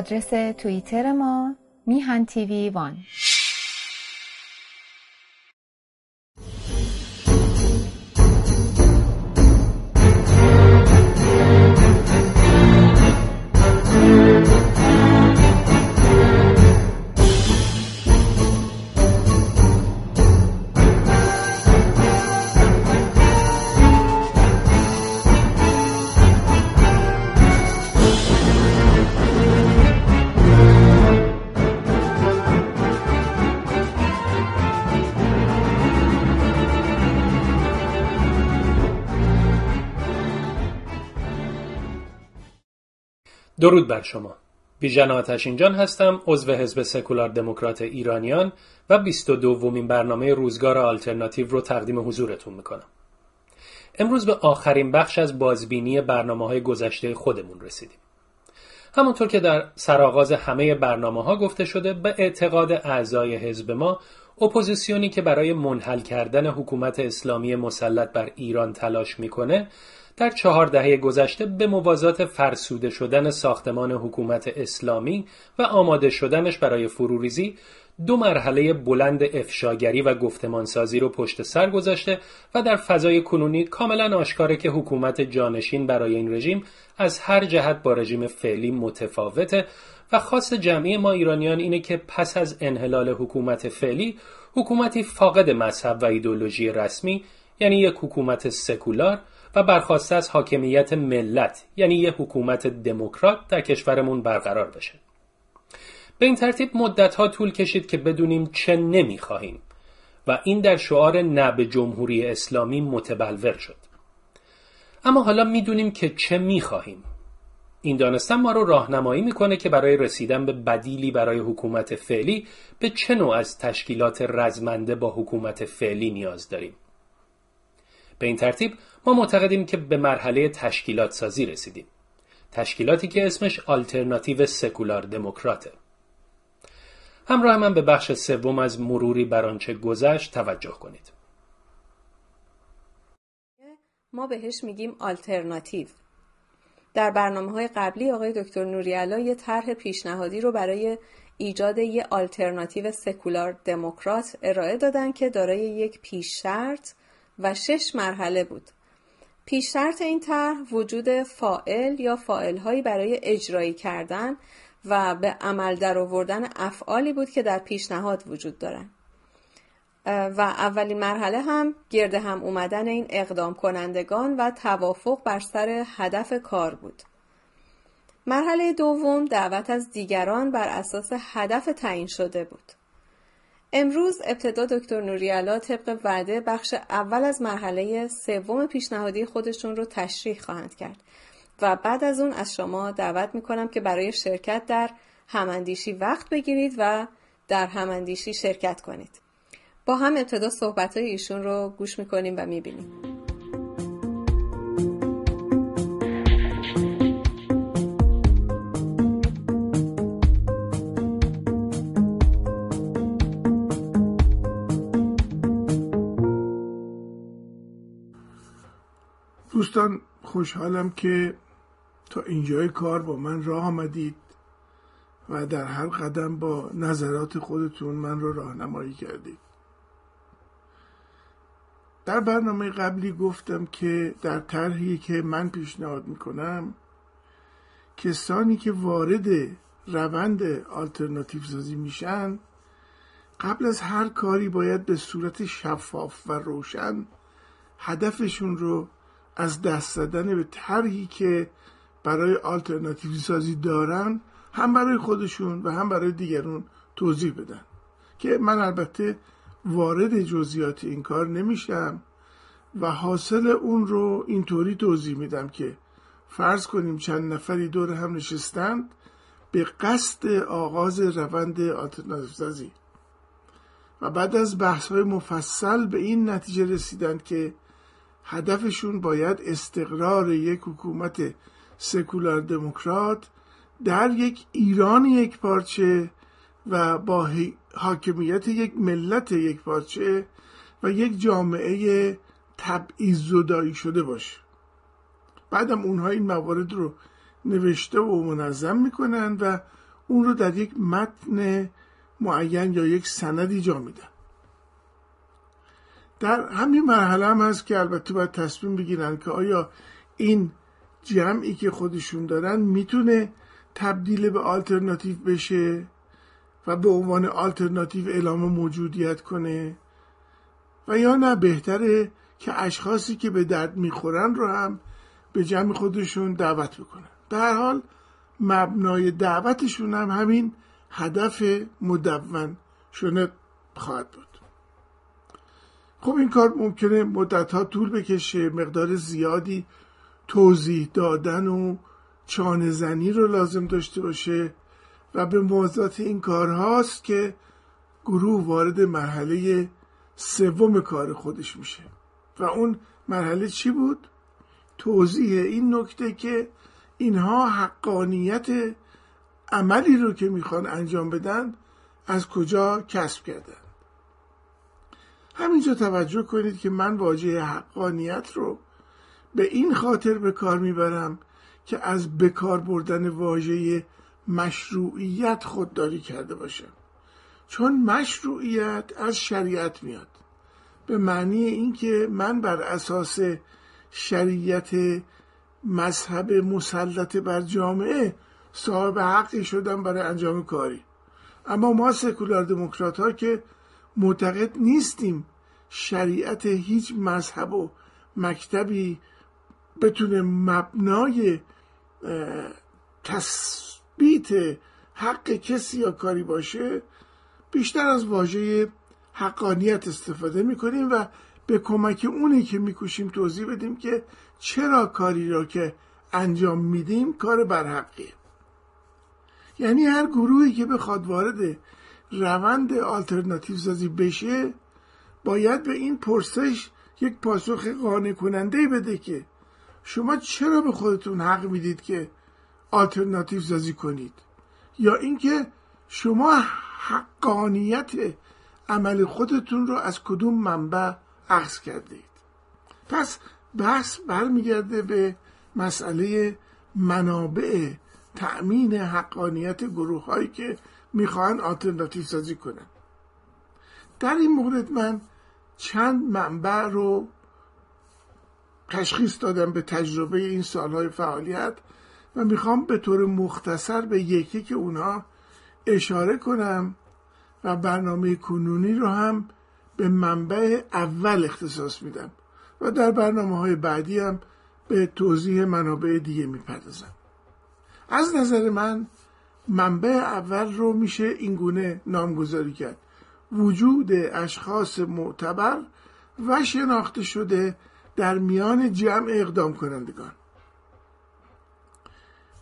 آدرس توییتر ما میهن تیوی وان. درود بر شما. بیژن آتشینجان هستم عضو حزب سکولار دموکرات ایرانیان و 22 دومین برنامه روزگار آلترناتیو رو تقدیم حضورتون می‌کنم. امروز به آخرین بخش از بازبینی برنامه های گذشته خودمون رسیدیم. همونطور که در سرآغاز همه برنامه ها گفته شده به اعتقاد اعضای حزب ما اپوزیسیونی که برای منحل کردن حکومت اسلامی مسلط بر ایران تلاش می‌کنه در چهار دهه گذشته به موازات فرسوده شدن ساختمان حکومت اسلامی و آماده شدنش برای فروریزی دو مرحله بلند افشاگری و گفتمانسازی رو پشت سر گذاشته و در فضای کنونی کاملا آشکاره که حکومت جانشین برای این رژیم از هر جهت با رژیم فعلی متفاوته و خاص جمعی ما ایرانیان اینه که پس از انحلال حکومت فعلی حکومتی فاقد مذهب و ایدولوژی رسمی یعنی یک حکومت سکولار و برخواسته از حاکمیت ملت یعنی یه حکومت دموکرات در کشورمون برقرار بشه. به این ترتیب مدت ها طول کشید که بدونیم چه نمی‌خواهیم و این در شعار نه به جمهوری اسلامی متبلور شد. اما حالا می‌دونیم که چه می‌خواهیم. این دانستن ما رو راهنمایی می‌کنه که برای رسیدن به بدیلی برای حکومت فعلی به چه نوع از تشکیلات رزمنده با حکومت فعلی نیاز داریم. به این ترتیب ما معتقدیم که به مرحله تشکیلات سازی رسیدیم. تشکیلاتی که اسمش آلترناتیو سکولار دموکراته همراه من به بخش سوم از مروری بر آنچه گذشت توجه کنید ما بهش میگیم آلترناتیو در برنامه های قبلی آقای دکتر نوریالا یه طرح پیشنهادی رو برای ایجاد یه آلترناتیو سکولار دموکرات ارائه دادن که دارای یک پیش شرط و شش مرحله بود. پیش شرط این طرح وجود فائل یا فائلهایی برای اجرایی کردن و به عمل در آوردن افعالی بود که در پیشنهاد وجود دارن. و اولین مرحله هم گرد هم اومدن این اقدام کنندگان و توافق بر سر هدف کار بود. مرحله دوم دعوت از دیگران بر اساس هدف تعیین شده بود. امروز ابتدا دکتر نوریالا طبق وعده بخش اول از مرحله سوم پیشنهادی خودشون رو تشریح خواهند کرد و بعد از اون از شما دعوت می‌کنم که برای شرکت در هماندیشی وقت بگیرید و در هماندیشی شرکت کنید. با هم ابتدا صحبت های ایشون رو گوش می‌کنیم و می‌بینیم. دوستان خوشحالم که تا اینجای کار با من راه آمدید و در هر قدم با نظرات خودتون من رو راهنمایی کردید. در برنامه قبلی گفتم که در طرحی که من پیشنهاد می‌کنم کسانی که وارد روند آلترناتیو سازی میشن قبل از هر کاری باید به صورت شفاف و روشن هدفشون رو از دست زدن به طرحی که برای آلترناتیوی سازی دارن هم برای خودشون و هم برای دیگرون توضیح بدن. که من البته وارد جزئیات این کار نمیشم و حاصل اون رو اینطوری توضیح میدم که فرض کنیم چند نفری دور هم نشستند به قصد آغاز روند آلترناتیو سازی. و بعد از بحث های مفصل به این نتیجه رسیدند که هدفشون باید استقرار یک حکومت سکولار دموکرات در یک ایران یک پارچه و با حاکمیت یک ملت یک پارچه و یک جامعه تبعیض زدایی شده باشه. بعدم اونها این موارد رو نوشته و منظم می‌کنن و اون رو در یک متن معین یا یک سندی جا میدن. در همین مرحله هم هست که البته باید تصمیم بگیرن که آیا این جمعی که خودشون دارن می‌تونه تبدیل به آلترناتیو بشه و به عنوان آلترناتیو اعلام موجودیت کنه. و یا نه بهتره که اشخاصی که به درد می‌خورن رو هم به جمع خودشون دعوت بکنن. در حال مبنای دعوتشون هم همین هدف مدون شده خواهد بود. خب این کار ممکنه مدت ها طول بکشه مقدار زیادی توضیح دادن و چانه زنی رو لازم داشته باشه و به موازات این کارهاست که گروه وارد مرحله سوم کار خودش میشه و اون مرحله چی بود؟ توضیح این نکته که اینها حقانیت عملی رو که می‌خوان انجام بدن از کجا کسب کردن همینجا توجه کنید که من واژه حقانیت رو به این خاطر به کار می‌برم که از بکار بردن واژه مشروعیت خودداری کرده باشم. چون مشروعیت از شریعت میاد. به معنی اینکه من بر اساس شریعت مذهب مسلط بر جامعه صاحب حقی شدم برای انجام کاری. اما ما سکولار دموکرات ها که معتقد نیستیم شریعت هیچ مذهب و مکتبی بتونه مبنای تثبیت حق کسی یا کاری باشه بیشتر از واژه حقانیت استفاده می‌کنیم و به کمک اونی که میکوشیم توضیح بدیم که چرا کاری را که انجام میدیم کار برحقیه. یعنی هر گروهی که بخواد وارد روند آلترناتیو سازی بشه باید به این پرسش یک پاسخ قانع کننده بده که شما چرا به خودتون حق می‌دید که آلترناتیو سازی کنید؟ یا اینکه شما حقانیت عمل خودتون رو از کدوم منبع اخذ کردید؟ پس بحث برمیگرده به مسئله منابع تأمین حقانیت گروه هایی که می‌خواهن آلترناتیو سازی کنن. در این مورد من چند منبع رو تشخیص دادم به تجربه این سالهای فعالیت و می‌خوام به طور مختصر به یکی که اونها اشاره کنم و برنامه کنونی رو هم به منبع اول اختصاص میدم و در برنامه های بعدی هم به توضیح منابع دیگه می‌پردازم. از نظر من منبع اول رو میشه اینگونه نامگذاری کرد. وجود اشخاص معتبر و شناخته شده در میان جمع اقدام کنندگان.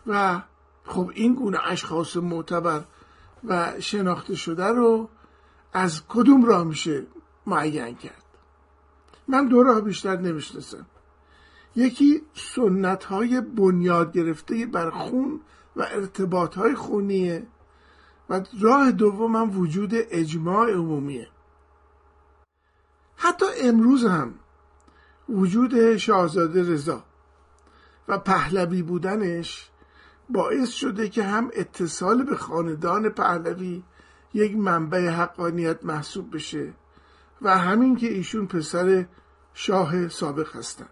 و خب این گونه اشخاص معتبر و شناخته شده رو از کدوم راه میشه معین کرد؟ من دو راه بیشتر نمی‌شناسم. یکی سنت های بنیاد گرفته بر خون و ارتباط های خونیه و راه دوم هم وجود اجماع عمومیه. حتی امروز هم وجود شاهزاده رضا و پهلوی بودنش باعث شده که هم اتصال به خاندان پهلوی یک منبع حقانیت محسوب بشه و همین که ایشون پسر شاه سابق هستند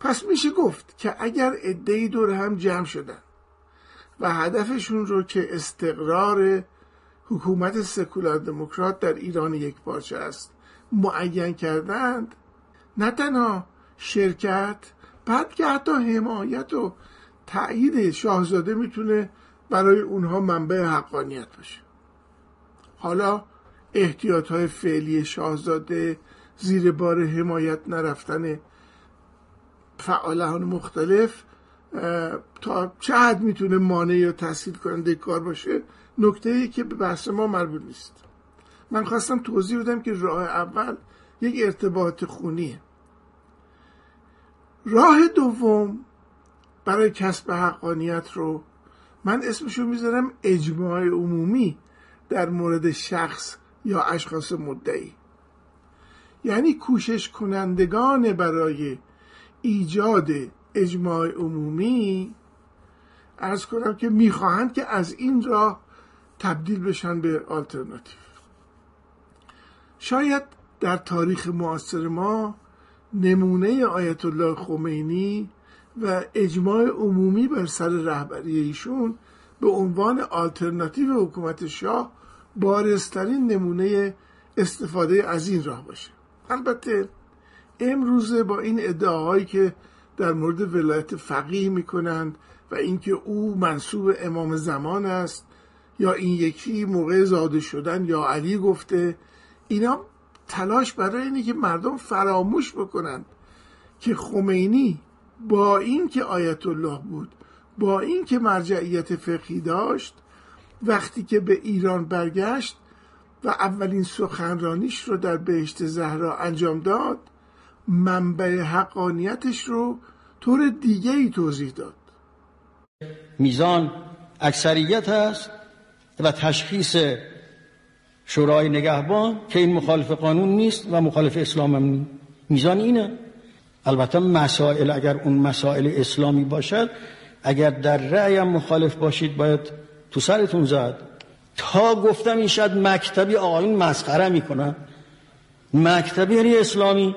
پس میشه گفت که اگر عدهای دور هم جمع شدن و هدفشون رو که استقرار حکومت سکولار دموکرات در ایران یک پارچه است معین کردند. نه تنها شرکت که حتی حمایت و تایید شاهزاده می‌تونه برای اونها منبع حقانیت باشه. حالا احتیاط های فعلی شاهزاده زیر بار حمایت نرفتن فعالان مختلف تا چه حد می‌تونه مانع یا تحصیل کننده کار باشه نکته ای که به بحث ما مربوط نیست. من خواستم توضیح بدم که راه اول یک ارتباط خونیه. راه دوم برای کسب حقانیت رو من اسمشو می‌ذارم اجماع عمومی در مورد شخص یا اشخاص مدعی. یعنی کوشش کنندگان برای ایجاد اجماع عمومی ارز کنم که می‌خواهند که از این راه تبدیل بشن به آلترناتیو. شاید در تاریخ معاصر ما نمونه آیت الله خمینی و اجماع عمومی بر سر رهبری ایشون به عنوان آلترناتیو حکومت شاه بارسترین نمونه استفاده از این راه باشه. البته امروزه با این ادعاهایی که در مورد ولایت فقیه می‌کنند و اینکه او منصوب امام زمان است یا این یکی موقع زاده شدن یا علی گفته اینا تلاش برای اینه که مردم فراموش بکنند که خمینی با اینکه آیت الله بود با اینکه مرجعیت فقهی داشت وقتی که به ایران برگشت و اولین سخنرانیش رو در بهشت زهرا انجام داد منبع حقانیتش رو طور دیگه ای توضیح داد. میزان اکثریت است و تشخیص شورای نگهبان که این مخالف قانون نیست و مخالف اسلام هم نیست. میزان اینه. البته مسائل اگر اون مسائل اسلامی باشد اگر در رأیم مخالف باشید باید تو سرتون زد. تا گفتم این شاید مکتبی آقایون مسخره می‌کنن. مکتبی یعنی اسلامی.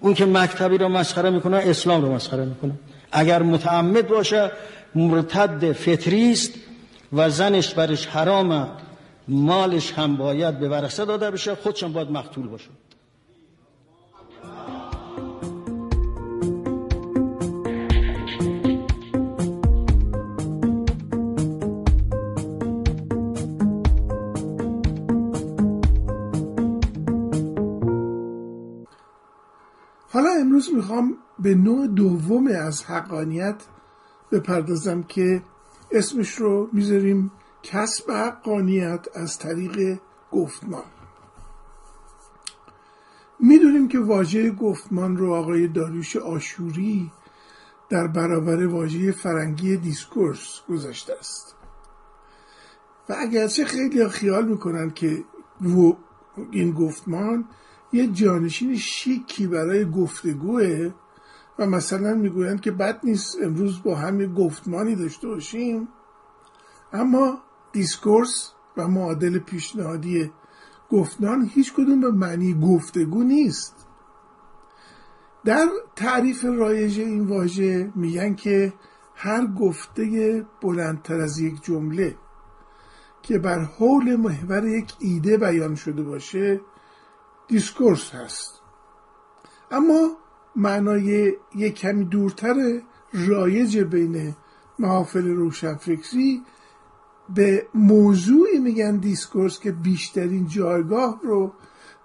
اون که مکتبی رو مسخره می‌کنه اسلام رو مسخره می‌کنه. اگر متعمد باشه مرتد فطری است و زنش برش حرامه. مالش هم باید به ورثه داده بشه خودشم باید مقتول باشه. حالا امروز می‌خوام به نوع دوم از حقانیت بپردازم که اسمش رو می‌ذاریم کسب حقانیت از طریق گفتمان. می‌دونیم که واژه گفتمان رو آقای داریوش آشوری در برابر واژه فرنگی دیسکورس گذاشته است. و اگرچه خیلی خیال می‌کنن که این گفتمان یه جانشین شیکی برای گفتگوه و مثلا می‌گویند که بد نیست امروز با هم گفتمانی داشته باشیم. اما discourse و معادل پیشنهادی گفتمان هیچ کدوم به معنی گفتگو نیست. در تعریف رایج این واژه میگن که هر گفته بلندتر از یک جمله که بر حول محور یک ایده بیان شده باشه discourse هست. اما معنای یک کمی دورتر رایج بین محافل روشنفکری به موضوعی میگن discourse که بیشترین جایگاه رو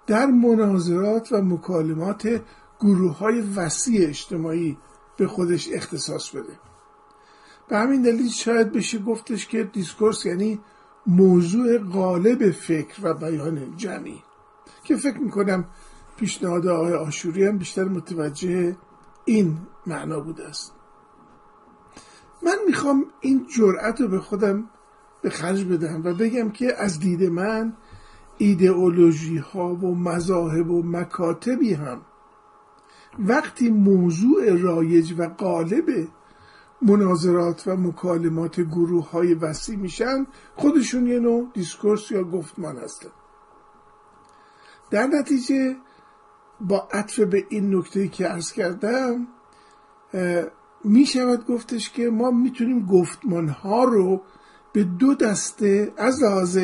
در مناظرات و مکالمات گروه های وسیع اجتماعی به خودش اختصاص بده. به همین دلیل شاید بشه گفتش که discourse یعنی موضوع غالب فکر و بیان جمعی. که فکر می‌کنم پیشنهاد آقای آشوری هم بیشتر متوجه این معنا بوده است. من می‌خوام این جرأت رو به خودم به خرج بدم و بگم که از دید من ایدئولوژی ها و مذاهب و مکاتبی هم وقتی موضوع رایج و غالب مناظرات و مکالمات گروه های وسیع میشن خودشون یه نوع discourse یا گفتمان هستن. در نتیجه با عطف به این نکته که ارز کردم می شود گفتش که ما می‌تونیم گفتمان ها رو به دو دسته از لحاظ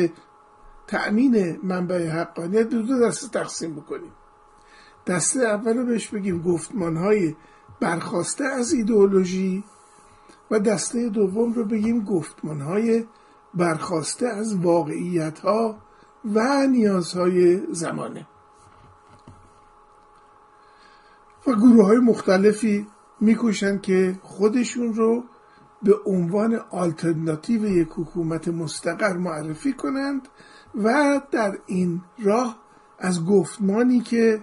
تأمین منبع حقانیت به دو دسته تقسیم بکنیم. دسته اول رو بهش بگیم گفتمان های برخواسته از ایدئولوژی و دسته دوم رو بگیم گفتمان های برخواسته از واقعیت ها و نیازهای زمانه. و گروه های مختلفی میکوشن که خودشون رو به عنوان آلترناتیو یک حکومت مستقر معرفی کنند و در این راه از گفتمانی که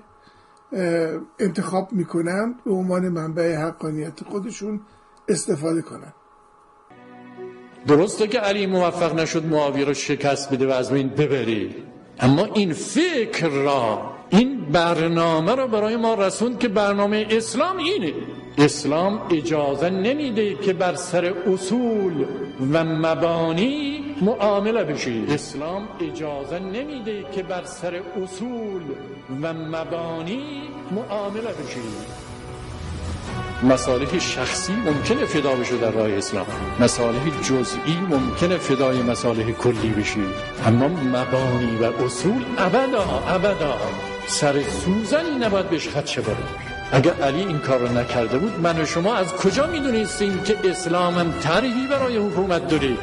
انتخاب می‌کنند به عنوان منبع حقانیت خودشون استفاده کنند. درسته که علی موفق نشد معاویه رو شکست بده و از بین ببری. اما این فکر را این برنامه را برای ما رسوند که برنامه اسلام اینه. اسلام اجازه نمیده که بر سر اصول و مبانی معامله بشید اسلام اجازه نمیده که بر سر اصول و مبانی معامله بشید مصالح شخصی ممکنه فدا بشه در راه اسلام. مصالح جزئی ممکنه فدای مصالح کلی بشه. اما مبانی و اصول ابدا ابدا. سر سوزنی نباید بهش خدشه برد اگر علی این کار نکرده بود من و شما از کجا می‌دونستیم که اسلام هم طرحی برای حکومت داره؟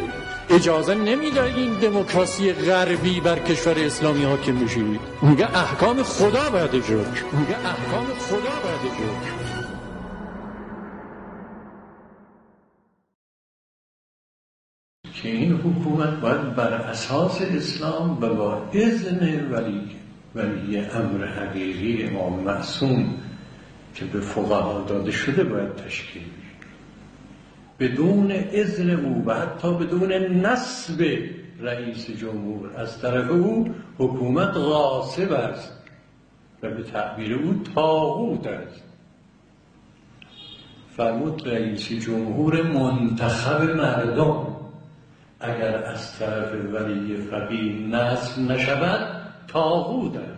اجازه نمی‌دهید دموکراسی غربی بر کشور اسلامی حاکم بشه. میگه احکام خدا باید اجرا میگه احکام خدا باید اجرا که این حکومت باید بر اساس اسلام و با اذن ولی ولی امر حقیقی امام معصوم که به فقها داده شده باید تشکیل بدون اذن او و حتی بدون نصب رئیس جمهور از طرف او حکومت غاصب است و به تعبیر او تاغوت است. فرمود رئیس جمهور منتخب مردم اگر از طرف ولی فقیه نصب نشود تاغوت است.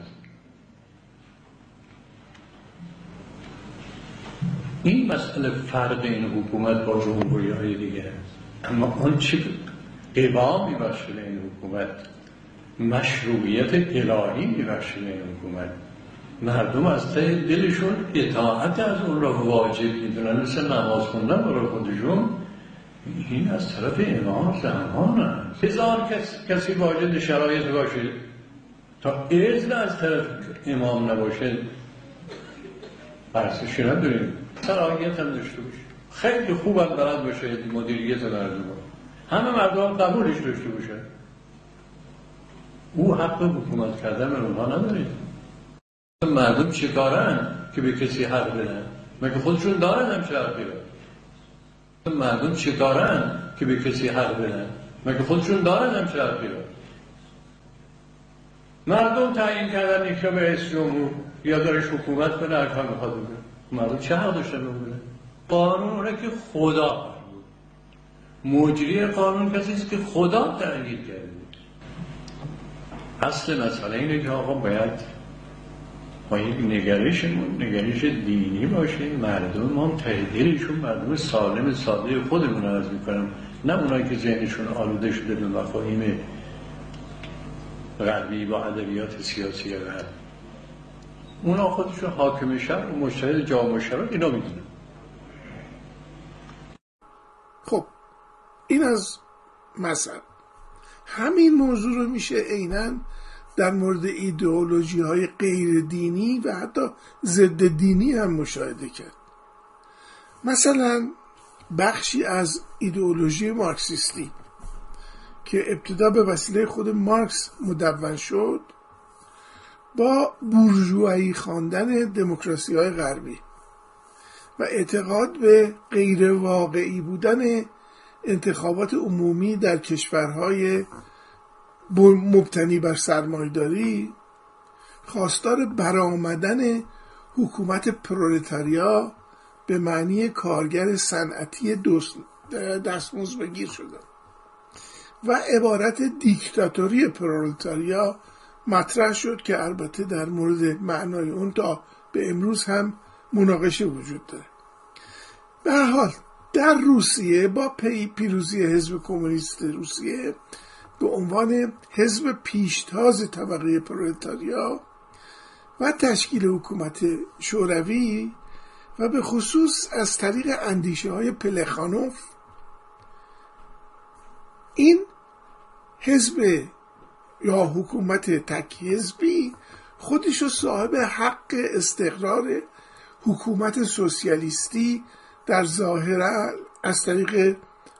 این مسئله فرق این حکومت با جمهوری های دیگه اما اون چی قوام میبخشه این حکومت. مشروعیت الهی میبخشه این حکومت. مردم از ته دلشون اطاعت از اون را واجب می‌دونن. مثل نماز خوندن برای خودشون. این از طرف امام زمان است. هزار کس، کسی واجد شرایط باشه تا اذن از طرف امام نباشه برسشی نداریم. صلاحیت هم داشته باشه خیلی خوب هم بلد باشه مدیریت مردم همه مردم قبولش داشته باشه او حق حکومت کردن اونها نداره مردم چه کارن که به کسی حق بدن؟ مگه خودشون دارن هم چه حقی مردم چه کارن که به کسی حق بدن؟ مگه خودشون دارن هم چه حقی مردم تعیین کردن یکی به رئیس یا دارش حکومت کنه هر کار می‌خواد مردم چه حق داشتن بکنه قانون که خدا مجری قانون کسی است که خدا تعیین کرده. اصل مسئله اینه که آقا باید با یک نگرشمون نگرش دینی باشه مردم ما تهدیرشون مردم سالم ساده خودمون عرض می‌کنم. نه اونایی که ذهنشون آلوده شده به مفاهیم غربی با ادبیات سیاسی غرب. اونا خودشون حاکم شهر و مشتهد جامعه شهر اینا می‌دونن. خب این از مثل همین موضوع رو میشه عینا در مورد ایدئولوژی های غیر دینی و حتی ضد دینی هم مشاهده کرد. مثلا بخشی از ایدئولوژی مارکسیستی که ابتدا به وسیله خود مارکس مدون شد با بورژوایی خواندن دموکراسی های غربی و اعتقاد به غیر واقعی بودن انتخابات عمومی در کشورهای مبتنی بر سرمایداری خواستار برآمدن حکومت پرولتاریا به معنی کارگر صنعتی دستمزد بگیر شدن و عبارت دیکتاتوری پرولتاریا مطرح شد که البته در مورد معنای اون تا به امروز هم مناقشه وجود داره. به حال در روسیه با پی پیروزی حزب کمونیست روسیه به عنوان حزب پیشتاز طبقه پرولتاریا و تشکیل حکومت شوروی و به خصوص از طریق اندیشه های پلخانوف این حزب یا حکومت تک حزبی خودشو صاحب حق استقرار حکومت سوسیالیستی در ظاهر از طریق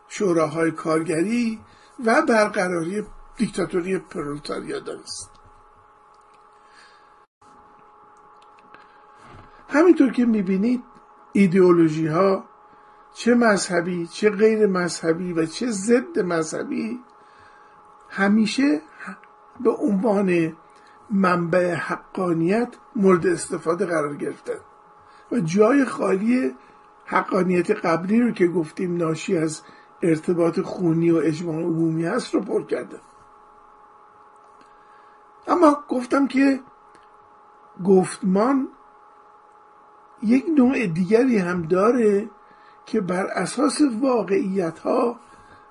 شوراهای کارگری و برقراری دیکتاتوری پرولتاریا دانست همینطور که می‌بینید ایدئولوژی ها چه مذهبی چه غیر مذهبی و چه ضد مذهبی همیشه به عنوان منبع حقانیت مورد استفاده قرار گرفتن و جای خالی حقانیت قبلی رو که گفتیم ناشی از ارتباط خونی و اجماع عمومی هست رو پر کرده. اما گفتم که گفتمان یک نوع دیگری هم داره که بر اساس واقعیت ها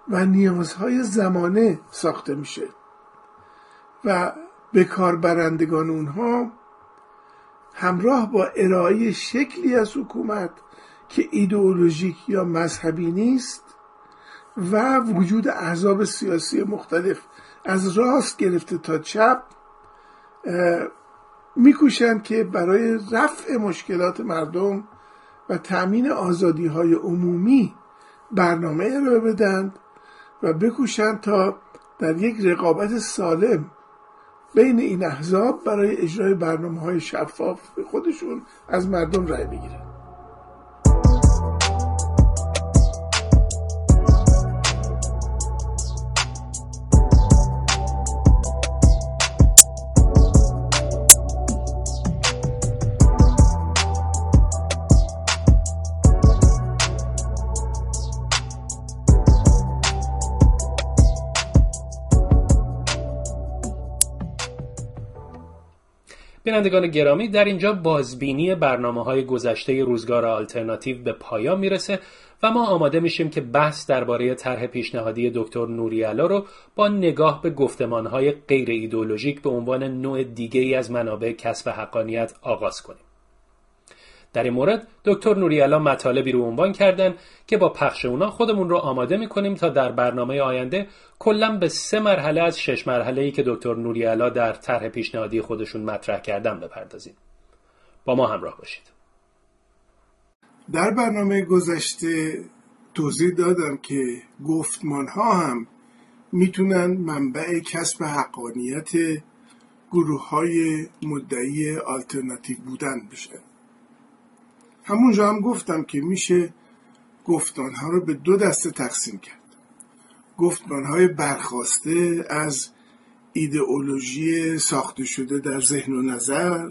و نیازهای زمانه ساخته میشه. و به کار برندگان اونها همراه با ارائه شکلی از حکومت که ایدئولوژیک یا مذهبی نیست و وجود احزاب سیاسی مختلف از راست گرفته تا چپ میکوشند که برای رفع مشکلات مردم و تأمین آزادی های عمومی برنامه ارائه بدند و بکوشند تا در یک رقابت سالم بین این احزاب برای اجرای برنامه های شفاف خودشون از مردم رأی بگیرند بینندگان گرامی در اینجا بازبینی برنامه های گذشته روزگار آلترناتیو به پایان می‌رسه و ما آماده میشیم که بحث درباره طرح پیشنهادی دکتر نوریالا رو با نگاه به گفتمان های غیر ایدولوژیک به عنوان نوع دیگه ای از منابع کسب حقانیت آغاز کنیم. در این مورد دکتر نوریالا مطالبی رو عنوان کردن که با پخش اونا خودمون رو آماده می‌کنیم تا در برنامه آینده کلا به سه مرحله از شش مرحله ای که دکتر نوریالا در طرح پیشنهادی خودشون مطرح کردن بپردازیم. با ما همراه باشید. در برنامه گذشته توضیح دادم که گفتمان ها هم می‌تونن منبع کسب حقانیت گروه های مدعی آلترناتیو بودن بشن همونجا هم گفتم که میشه ها رو به دو دسته تقسیم کرد. گفتمان های برخواسته از ایدئولوژی ساخته شده در ذهن و نظر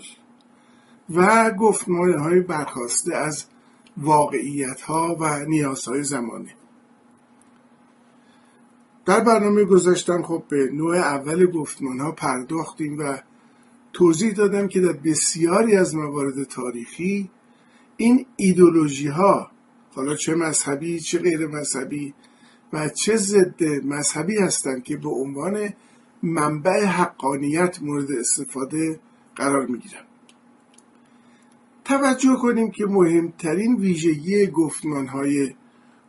و گفتمان های برخواسته از واقعیت ها و نیازهای زمانه. در برنامه گذاشتم خب به نوع اول گفتمان ها پرداختیم و توضیح دادم که در بسیاری از موارد تاریخی این ایدولوژی ها حالا چه مذهبی چه غیر مذهبی و چه ضد مذهبی هستند که به عنوان منبع حقانیت مورد استفاده قرار می گیرن. توجه کنیم که مهمترین ویژگی گفتمان های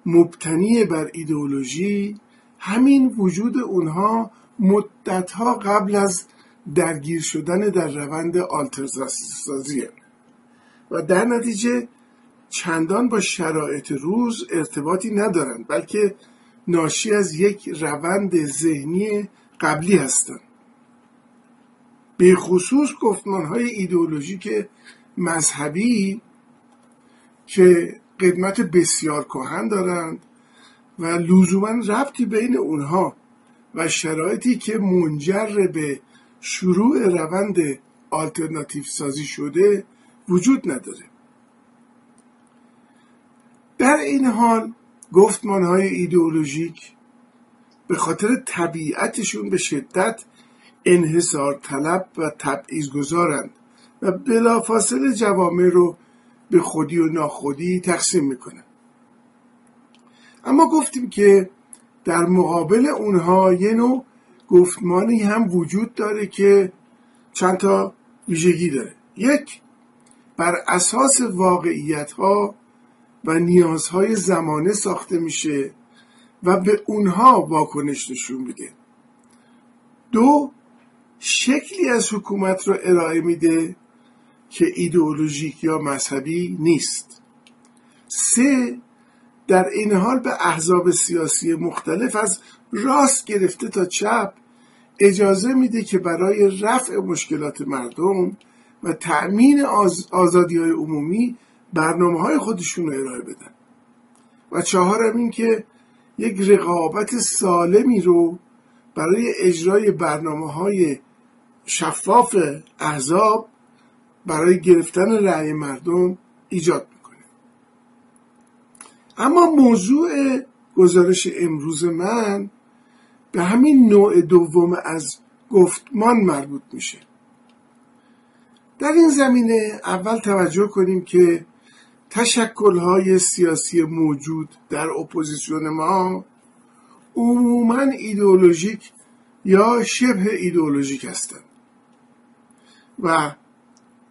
مبتنی بر ایدئولوژی همین وجود اونها مدتها قبل از درگیر شدن در روند آلترسازیه و در نتیجه چندان با شرایط روز ارتباطی ندارند بلکه ناشی از یک روند ذهنی قبلی هستند به خصوص گفتمان های ایدئولوژیک مذهبی که قدمت بسیار کهن دارند و لزوما ربطی بین اونها و شرایطی که منجر به شروع روند آلترناتیو سازی شده وجود نداره. در این حال گفتمان های ایدئولوژیک به خاطر طبیعتشون به شدت انحصار طلب و تبعیض گذارند و بلافاصله جوامع رو به خودی و ناخودی تقسیم می‌کنن. اما گفتیم که در مقابل اونها یه نوع گفتمانی هم وجود داره که چند تا ویژگی داره. یک بر اساس واقعیت ها و نیازهای زمانه ساخته میشه و به اونها واکنش نشون میده. دو شکلی از حکومت رو ارائه میده که ایدئولوژیک یا مذهبی نیست. سه در این حال به احزاب سیاسی مختلف از راست گرفته تا چپ اجازه میده که برای رفع مشکلات مردم و تأمین آز... آزادی های عمومی برنامه های خودشون رو ارائه بدن. و چهارم این که یک رقابت سالمی رو برای اجرای برنامه های شفاف احزاب برای گرفتن رأی مردم ایجاد می‌کنه. اما موضوع گزارش امروز من به همین نوع دوم از گفتمان مربوط میشه. در این زمینه اول توجه کنیم که تشکلهای سیاسی موجود در اپوزیسیون ما عموما ایدئولوژیک یا شبه ایدئولوژیک هستند. و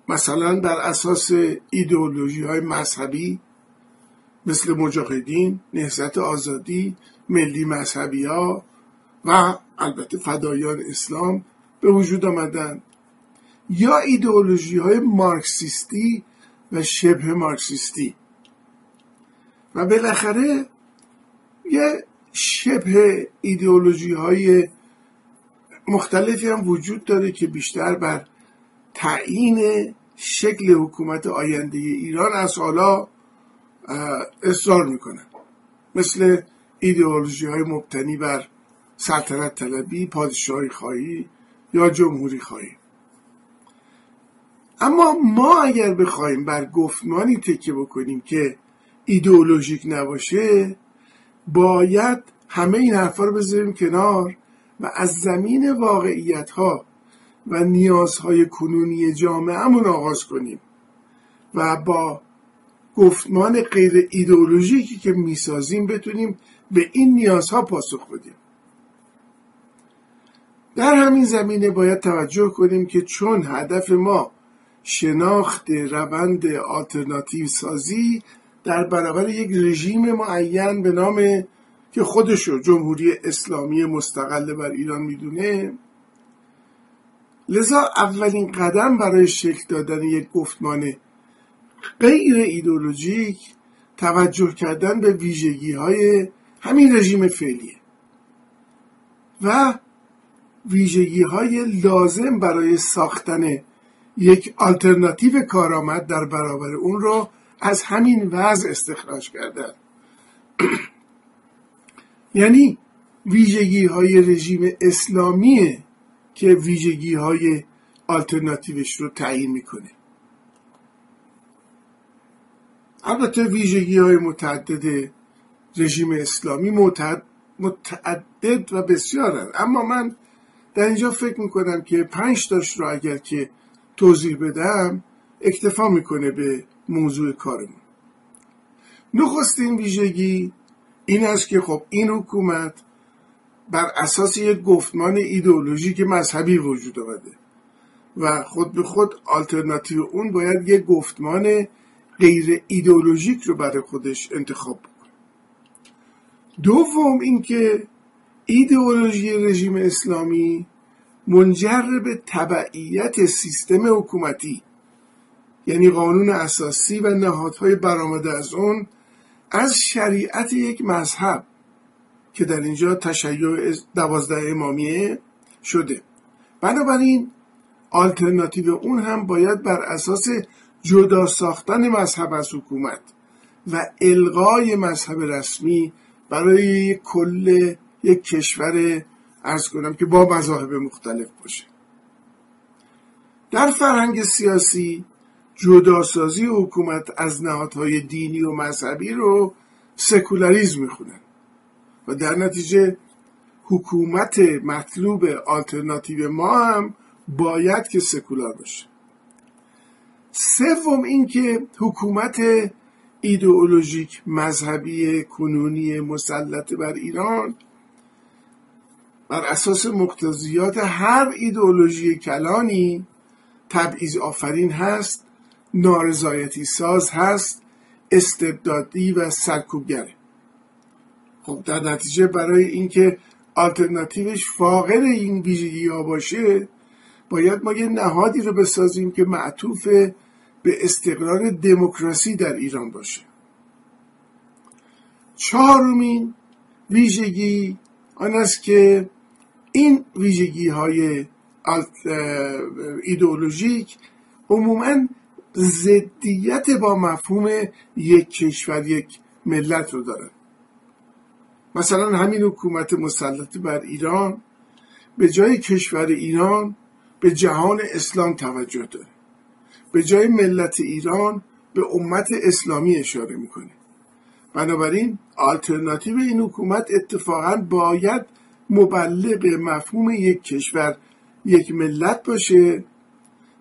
مثلا بر اساس ایدئولوژی های مذهبی مثل مجاهدین، نهضت آزادی، ملی مذهبی ها و البته فدایان اسلام به وجود آمدن. یا ایدئولوژی های مارکسیستی و شبه مارکسیستی. و بالاخره یه شبه ایدئولوژی های مختلفی هم وجود داره که بیشتر بر تعیین شکل حکومت آینده ایران از حالا اصرار می‌کنن مثل ایدئولوژی های مبتنی بر سلطنت طلبی، پادشاهی خواهی یا جمهوری خواهی. اما ما اگر بخوایم بر گفتمانی تکیه بکنیم که ایدئولوژیک نباشه باید همه این حرفا رو بذاریم کنار و از زمین واقعیت ها و نیازهای کنونی جامعهمون آغاز کنیم و با گفتمان غیر ایدئولوژیکی که می‌سازیم بتونیم به این نیازها پاسخ بدیم. در همین زمینه باید توجه کنیم که چون هدف ما شناخت روند آلترناتیو سازی در برابر یک رژیم معین به نام که خودشو جمهوری اسلامی مستقل بر ایران می‌دونه. لذا اولین قدم برای شکل دادن یک گفتمان غیر ایدولوژیک توجه کردن به ویژگی های همین رژیم فعلیه و ویژگی های لازم برای ساختن یک آلترناتیو کارآمد در برابر اون رو از همین وضع استخراج کردن. یعنی ویژگی های رژیم اسلامیه که ویژگی های آلترناتیوش رو تعیین می‌کنه. البته ویژگی های متعدد رژیم اسلامی متعدد و بسیارن. اما من در اینجا فکر می‌کنم که پنج تاش رو اگر که توضیح بدم اکتفا می‌کنه به موضوع کارمون. نخستین ویژگی این است که خب این حکومت بر اساس یک گفتمان ایدئولوژیک مذهبی وجود آمده و خود به خود آلترناتیو اون باید یک گفتمان غیر ایدئولوژیک رو برای خودش انتخاب بکنه. دوم اینکه ایدئولوژی رژیم اسلامی منجر به تبعیت سیستم حکومتی یعنی قانون اساسی و نهادهای برآمده از اون از شریعت یک مذهب که در اینجا تشیع دوازده امامیه شده. بنابراین آلترناتیو اون هم باید بر اساس جدا ساختن مذهب از حکومت و الغای مذهب رسمی برای کل یک کشور ارز کنم که با مذاهب مختلف باشه. در فرهنگ سیاسی جداسازی حکومت از نهادهای دینی و مذهبی رو سکولاریزم می‌خونن و در نتیجه حکومت مطلوب آلترناتیو ما هم باید که سکولار باشه. سوم اینکه حکومت ایدئولوژیک مذهبی کنونی مسلط بر ایران بر اساس مقتضیات هر ایدئولوژی کلانی تبعیض آفرین هست نارضایتی ساز هست استبدادی و سرکوبگره خب در نتیجه برای اینکه آلترناتیوش فاقد این ویژگی ها باشه باید ما یه نهادی رو بسازیم که معطوف به استقرار دموکراسی در ایران باشه. چهارمین ویژگی آن است که این ویژگی های ایدئولوژیک عموما ضدیت با مفهوم یک کشور یک ملت رو دارن مثلا همین حکومت مسلط بر ایران به جای کشور ایران به جهان اسلام توجه داره. به جای ملت ایران به امت اسلامی اشاره می‌کنه. بنابراین آلترناتیو این حکومت اتفاقا باید مبلغ مفهوم یک کشور یک ملت باشه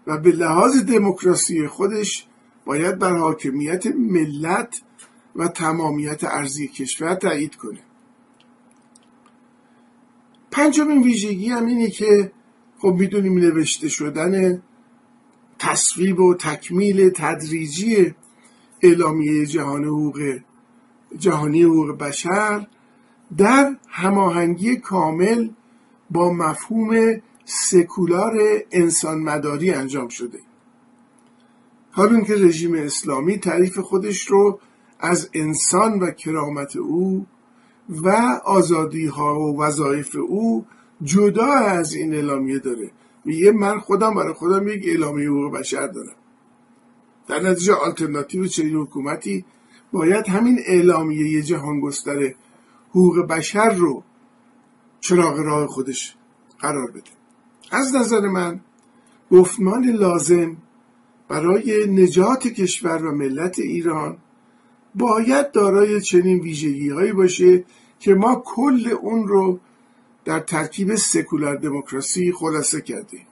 و به لحاظ دموکراسی خودش باید بر حاکمیت ملت و تمامیت ارزی کشور تایید کنه. پنجمین ویژگی هم اینه که خب می‌دونیم نوشته شدن تصویب و تکمیل تدریجی اعلامیه جهان حقوق جهانی حقوق بشر در هماهنگی کامل با مفهوم سکولار انسان مداری انجام شده. حال که رژیم اسلامی تعریف خودش رو از انسان و کرامت او و آزادی ها و وظایف او جدا از این اعلامیه داره. میگه من خودم برای خودم یک اعلامیه حقوق بشر دارم. در نتیجه آلترناتیو چنین حکومتی باید همین اعلامیه جهان گستره حقوق بشر رو چراغ راه خودش قرار بده. از نظر من گفتمان لازم برای نجات کشور و ملت ایران باید دارای چنین ویژگی هایی باشه که ما کل اون رو در ترکیب سکولار دموکراسی خلاصه کردیم.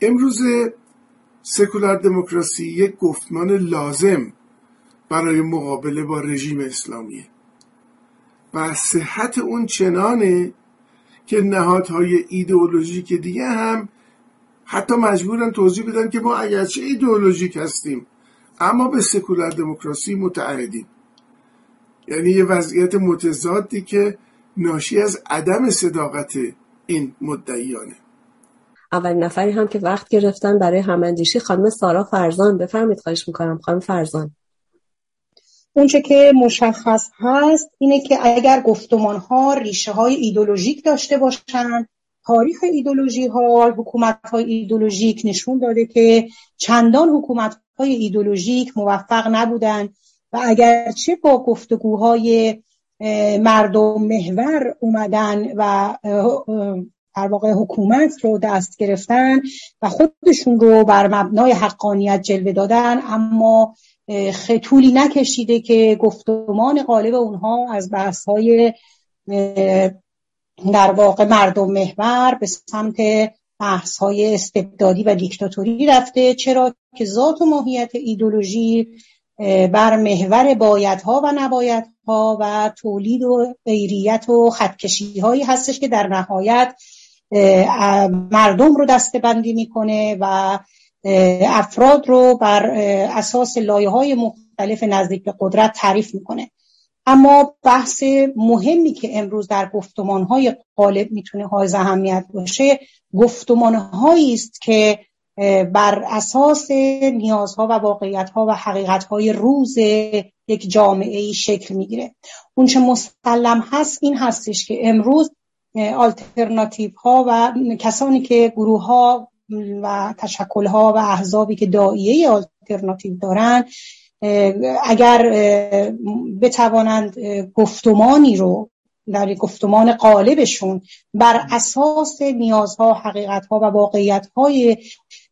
امروز سکولار دموکراسی یک گفتمان لازم برای مقابله با رژیم اسلامیه. و صحت اون چنانه که نهادهای ایدئولوژیک دیگه هم حتی مجبورن توضیح بدن که ما اگرچه ایدئولوژیک هستیم اما به سکولار دموکراسی متعهدیم. یعنی یه وضعیت متضادی که ناشی از عدم صداقت این مدعیانه. اولین نفری هم که وقت گرفتن برای هماندیشی خانم سارا فرزان. بفرمید خواهش می‌کنم خانم فرزان. اونچه که مشخص هست اینه که اگر گفتمان ها ریشه های ایدولوژیک داشته باشند تاریخ ایدولوژی ها حکومت های ایدولوژیک نشون داده که چندان حکومت های ایدولوژیک موفق نبودند و اگرچه با گفتگوهای مردم محور اومدن و در واقع حکومت رو دست گرفتن و خودشون رو بر مبنای حقانیت جلوه دادن اما خطولی نکشیده که گفتمان غالب اونها از بحث های در واقع مردم محور به سمت بحث های استبدادی و دیکتاتوری رفته. چرا که ذات و ماهیت ایدولوژی بر محور بایدها و نبایدها و تولید و غیریت و خطکشی هایی هستش که در نهایت مردم رو دستبندی می‌کنه و افراد رو بر اساس لایه های مختلف نزدیک به قدرت تعریف می‌کنه. اما بحث مهمی که امروز در گفتمان های غالب می‌تونه های اهمیت باشه گفتمان است که بر اساس نیازها و واقعیتها و حقیقتهای روز یک جامعه شکل می‌گیره. اون چه مسلم هست این هستش که امروز آلترناتیو ها و کسانی که گروه ها و تشکل ها و احزابی که دائیه آلترناتیو دارن اگر بتوانند گفتمانی رو در گفتمان قالبشون بر اساس نیازها، حقیقتها و واقعیتهای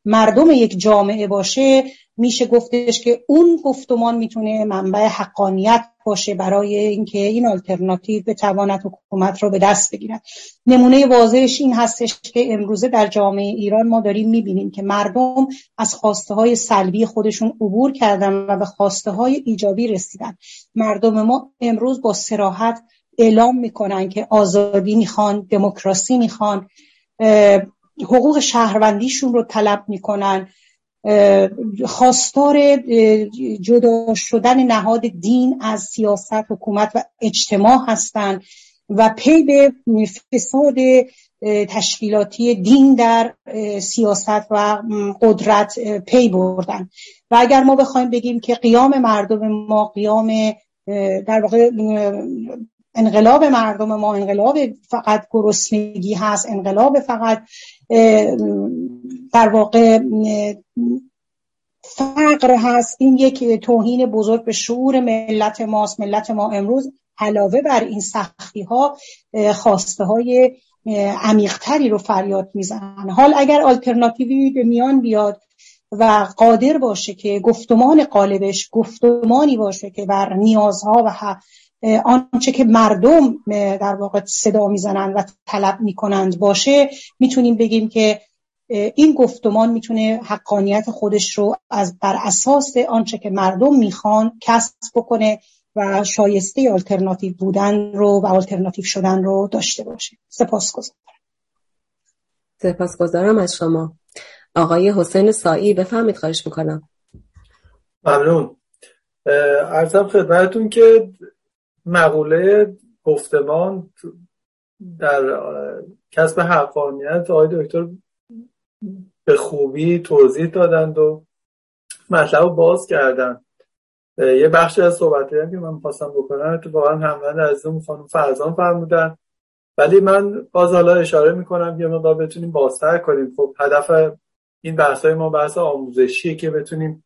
مردم یک جامعه باشه میشه گفتش که اون گفتمان می‌تونه منبع حقانیت باشه برای اینکه این آلترناتیو بتواند حکومت رو به دست بگیرد. نمونه واضحش این هستش که امروزه در جامعه ایران ما داریم می‌بینیم که مردم از خواسته های سلبی خودشون عبور کردن و به خواسته های ایجابی رسیدن. مردم ما امروز با سراحت اعلام می‌کنن که آزادی می‌خوان دموکراسی می‌خوان حقوق شهروندیشون رو طلب می‌کنن. خواستار جدا شدن نهاد دین از سیاست حکومت و اجتماع هستند و پی به فساد تشکیلاتی دین در سیاست و قدرت پی بردن. و اگر ما بخوایم بگیم که قیام مردم ما قیام در واقع انقلاب مردم ما انقلاب فقط گرسنگی هست انقلاب فقط در واقع فقر هست. این یک توهین بزرگ به شعور ملت ماست. ملت ما امروز علاوه بر این سختی ها خواسته های عمیقتری رو فریاد می‌زنن. حال اگر آلترناتیوی به میان بیاد و قادر باشه که گفتمان قالبش گفتمانی باشه که بر نیازها و آنچه که مردم در واقع صدا می‌زنند و طلب می‌کنند باشه می‌تونیم بگیم که این گفتمان می‌تونه حقانیت خودش رو از بر اساس آنچه که مردم می‌خوان کسب بکنه و شایسته آلترناتیو بودن رو و آلترناتیو شدن رو داشته باشه. سپاس گذارم سپاس گذارم از شما. آقای حسین سایی بفهمید خواهش می‌کنم. ممنون. ارزم خدمتون که مقوله گفتمان در کسب حقانیت آقای دکتر به خوبی توضیح دادند و مطلب باز کردن یه بخشی از صحبت هم که من خواستم بکنم اتفاقا هموند از اون خانم فرزان فرمودن. ولی من باز حالا اشاره می‌کنم یه مقدار بتونیم بازتر کنیم. خب هدف این بحث های ما بحث آموزشیه که بتونیم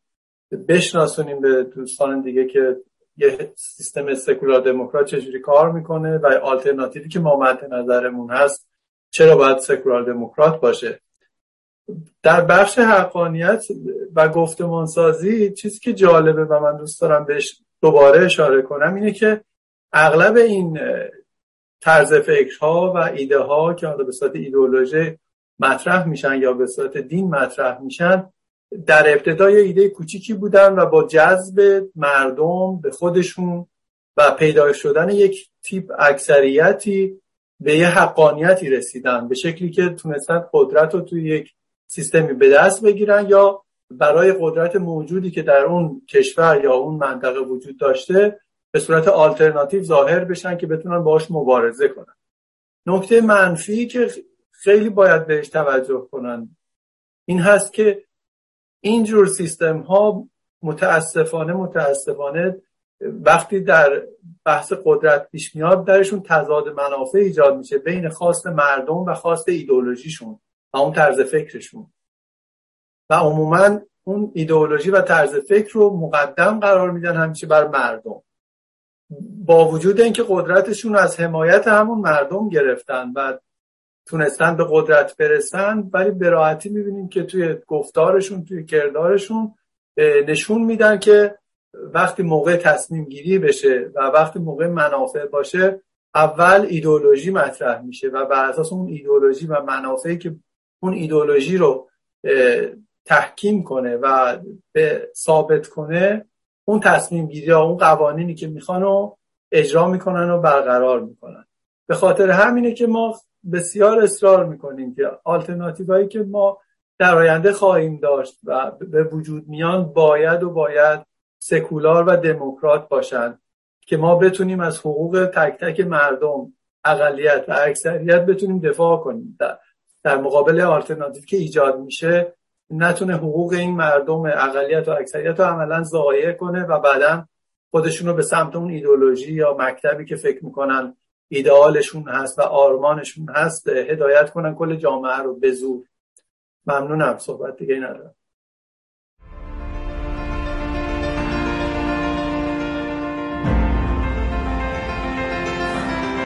بشناسونیم به دوستان دیگه که یه سیستم سکولار دموکرات چجوری کار می‌کنه و آلترناتیوی که ما مد نظرمون هست چرا باید سکولار دموکرات باشه؟ در بخش حقانیت و گفتمان سازی چیزی که جالبه و من دوست دارم بهش دوباره اشاره کنم اینه که اغلب این طرز فکرها و ایده ها که حالا به صورت ایدئولوژی مطرح میشن یا به صورت دین مطرح میشن در ابتدای ایده کوچیکی بودن و با جذب مردم به خودشون و پیدا شدن یک تیپ اکثریتی به یه حقانیتی رسیدن به شکلی که تونستن قدرت رو توی یک سیستمی به دست بگیرن یا برای قدرت موجودی که در اون کشور یا اون منطقه وجود داشته به صورت آلترناتیو ظاهر بشن که بتونن باش مبارزه کنن. نکته منفی که خیلی باید بهش توجه کنن این هست که اینجور سیستم ها متاسفانه متاسفانه وقتی در بحث قدرت پیش میاد درشون تضاد منافع ایجاد میشه بین خواست مردم و خواست ایدولوژیشون و اون طرز فکرشون. و عموما اون ایدئولوژی و طرز فکر رو مقدم قرار میدن همیشه بر مردم. با وجود اینکه قدرتشون از حمایت همون مردم گرفتن و تونستن به قدرت برسن ولی به راحتی می‌بینیم که توی گفتارشون توی کردارشون نشون میدن که وقتی موقع تصمیم گیری بشه و وقتی موقع منافع باشه اول ایدئولوژی مطرح میشه و بر اساس اون ایدئولوژی و منافعی که اون ایدولوژی رو تحکیم کنه و به ثابت کنه اون تصمیم گیری یا اون قوانینی که می‌خوان رو اجرا می‌کنن و برقرار می‌کنن. به خاطر همینه که ما بسیار اصرار می‌کنیم که آلترناتیوهایی که ما در آینده خواهیم داشت و به وجود میان باید و باید سکولار و دموکرات باشند که ما بتونیم از حقوق تک تک مردم اقلیت و اکثریت بتونیم دفاع کنیم. در مقابل آلترناتیو که ایجاد میشه نتونه حقوق این مردم اقلیت و اکثریت رو عملا ضایع کنه و بعدا خودشون رو به سمت اون ایدولوژی یا مکتبی که فکر می‌کنن ایدئالشون هست و آرمانشون هست هدایت کنن کل جامعه رو. به زور. ممنونم. صحبت دیگه ندارم.